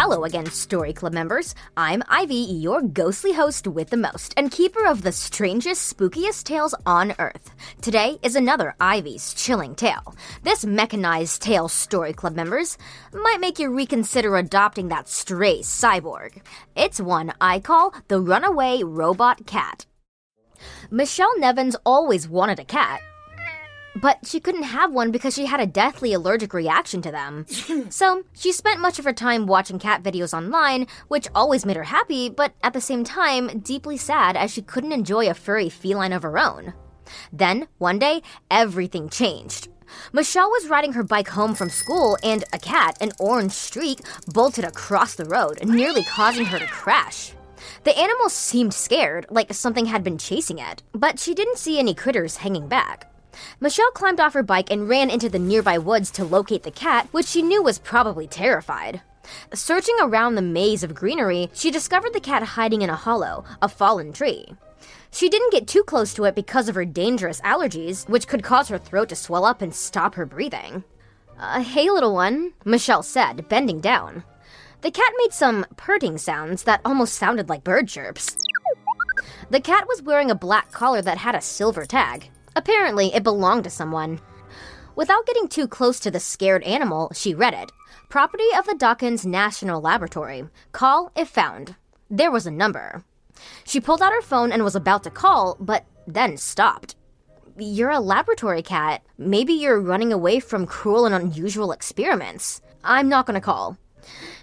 Hello again, Story Club members. I'm Ivy, your ghostly host with the most, and keeper of the strangest, spookiest tales on Earth. Today is another Ivy's chilling tale. This mechanized tale, Story Club members, might make you reconsider adopting that stray cyborg. It's one I call the Runaway Robot Cat. Michelle Nevins always wanted a cat, but she couldn't have one because she had a deathly allergic reaction to them. so, she spent much of her time watching cat videos online, which always made her happy, but at the same time, deeply sad as she couldn't enjoy a furry feline of her own. Then, one day, everything changed. Michelle was riding her bike home from school, and a cat, an orange streak, bolted across the road, nearly causing her to crash. The animal seemed scared, like something had been chasing it, but she didn't see any critters hanging back. Michelle climbed off her bike and ran into the nearby woods to locate the cat, which she knew was probably terrified. Searching around the maze of greenery, she discovered the cat hiding in a hollow, a fallen tree. She didn't get too close to it because of her dangerous allergies, which could cause her throat to swell up and stop her breathing. Uh, hey, little one, Michelle said, bending down. The cat made some purring sounds that almost sounded like bird chirps. The cat was wearing a black collar that had a silver tag. Apparently, it belonged to someone. Without getting too close to the scared animal, she read it Property of the Dawkins National Laboratory. Call if found. There was a number. She pulled out her phone and was about to call, but then stopped. You're a laboratory cat. Maybe you're running away from cruel and unusual experiments. I'm not gonna call.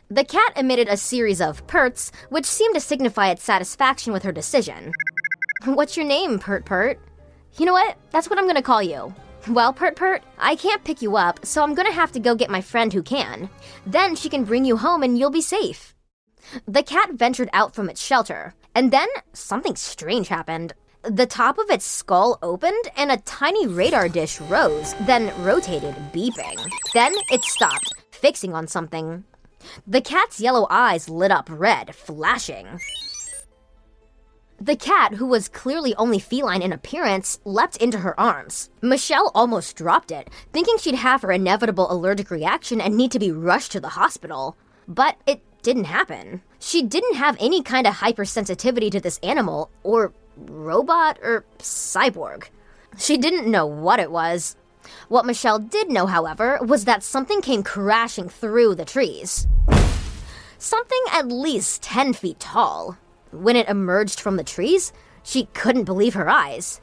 The cat emitted a series of purts, which seemed to signify its satisfaction with her decision. What's your name, Pert Pert? You know what? That's what I'm gonna call you. Well, Pert Pert, I can't pick you up, so I'm gonna have to go get my friend who can. Then she can bring you home and you'll be safe. The cat ventured out from its shelter, and then something strange happened. The top of its skull opened and a tiny radar dish rose, then rotated, beeping. Then it stopped, fixing on something. The cat's yellow eyes lit up red, flashing. The cat, who was clearly only feline in appearance, leapt into her arms. Michelle almost dropped it, thinking she'd have her inevitable allergic reaction and need to be rushed to the hospital. But it didn't happen. She didn't have any kind of hypersensitivity to this animal, or robot, or cyborg. She didn't know what it was. What Michelle did know, however, was that something came crashing through the trees. Something at least 10 feet tall. When it emerged from the trees, she couldn't believe her eyes.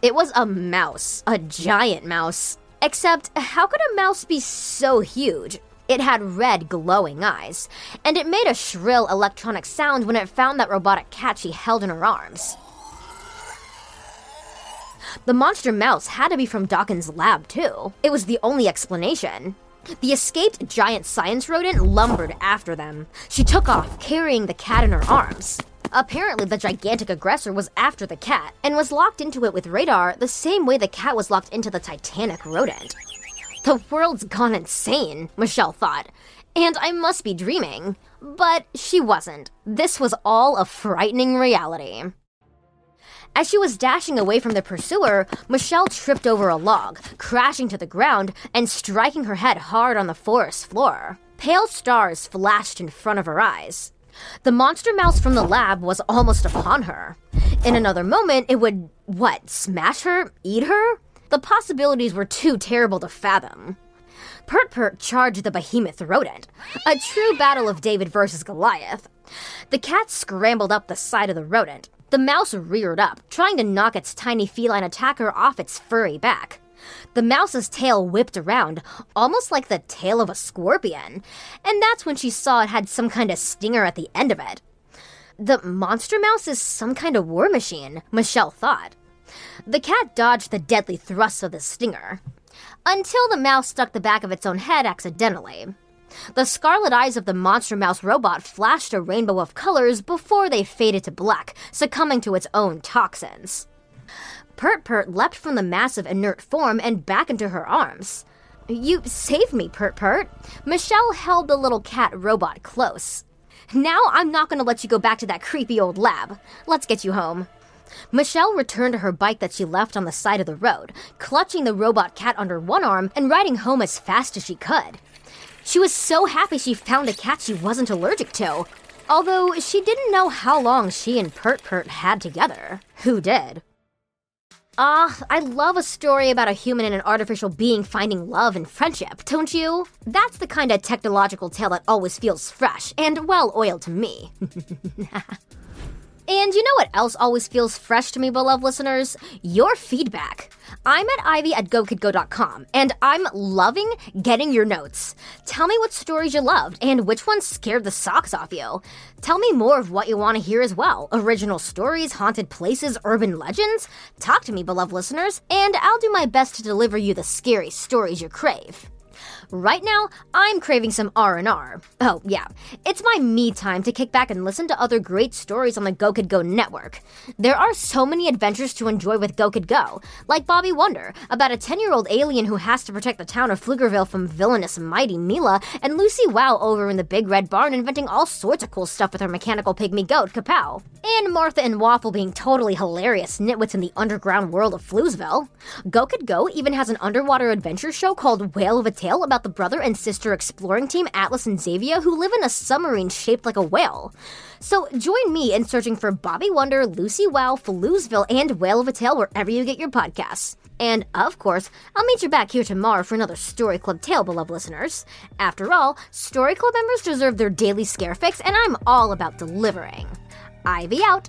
It was a mouse, a giant mouse. Except, how could a mouse be so huge? It had red, glowing eyes, and it made a shrill electronic sound when it found that robotic cat she held in her arms. The monster mouse had to be from Dawkins' lab, too. It was the only explanation. The escaped giant science rodent lumbered after them. She took off, carrying the cat in her arms. Apparently, the gigantic aggressor was after the cat and was locked into it with radar the same way the cat was locked into the Titanic rodent. The world's gone insane, Michelle thought, and I must be dreaming. But she wasn't. This was all a frightening reality. As she was dashing away from the pursuer, Michelle tripped over a log, crashing to the ground and striking her head hard on the forest floor. Pale stars flashed in front of her eyes. The monster mouse from the lab was almost upon her. In another moment, it would, what, smash her? Eat her? The possibilities were too terrible to fathom. Pert Pert charged the behemoth rodent, a true battle of David versus Goliath. The cat scrambled up the side of the rodent. The mouse reared up, trying to knock its tiny feline attacker off its furry back. The mouse's tail whipped around, almost like the tail of a scorpion, and that's when she saw it had some kind of stinger at the end of it. The monster mouse is some kind of war machine, Michelle thought. The cat dodged the deadly thrusts of the stinger until the mouse stuck the back of its own head accidentally. The scarlet eyes of the monster mouse robot flashed a rainbow of colors before they faded to black, succumbing to its own toxins. Pert Pert leapt from the massive inert form and back into her arms. You saved me, Pert Pert. Michelle held the little cat robot close. Now I'm not gonna let you go back to that creepy old lab. Let's get you home. Michelle returned to her bike that she left on the side of the road, clutching the robot cat under one arm and riding home as fast as she could. She was so happy she found a cat she wasn't allergic to, although she didn't know how long she and Pert Pert had together. Who did? Ah, I love a story about a human and an artificial being finding love and friendship, don't you? That's the kind of technological tale that always feels fresh and well oiled to me. And you know what else always feels fresh to me, beloved listeners? Your feedback. I'm at ivy at gokidgo.com, and I'm loving getting your notes. Tell me what stories you loved and which ones scared the socks off you. Tell me more of what you want to hear as well original stories, haunted places, urban legends. Talk to me, beloved listeners, and I'll do my best to deliver you the scary stories you crave. Right now, I'm craving some R&R. Oh, yeah. It's my me time to kick back and listen to other great stories on the Go Kid Go network. There are so many adventures to enjoy with Go Kid Go, like Bobby Wonder, about a 10-year-old alien who has to protect the town of Pflugerville from villainous Mighty Mila, and Lucy Wow over in the Big Red Barn inventing all sorts of cool stuff with her mechanical pygmy goat, Kapow. And Martha and Waffle being totally hilarious nitwits in the underground world of Floozeville. Go Kid Go even has an underwater adventure show called Whale of a Tale about the brother and sister exploring team Atlas and Xavier who live in a submarine shaped like a whale. So join me in searching for Bobby Wonder, Lucy Wow, Floozeville, and Whale of a Tale wherever you get your podcasts. And of course, I'll meet you back here tomorrow for another Story Club tale, beloved listeners. After all, Story Club members deserve their daily scare fix, and I'm all about delivering. Ivy out.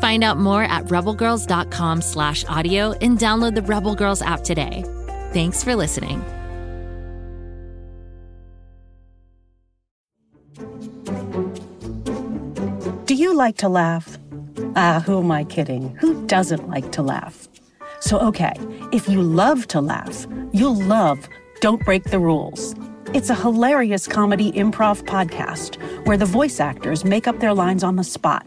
Find out more at rebelgirls.com slash audio and download the Rebel Girls app today. Thanks for listening. Do you like to laugh? Ah, who am I kidding? Who doesn't like to laugh? So, okay, if you love to laugh, you'll love Don't Break the Rules. It's a hilarious comedy improv podcast where the voice actors make up their lines on the spot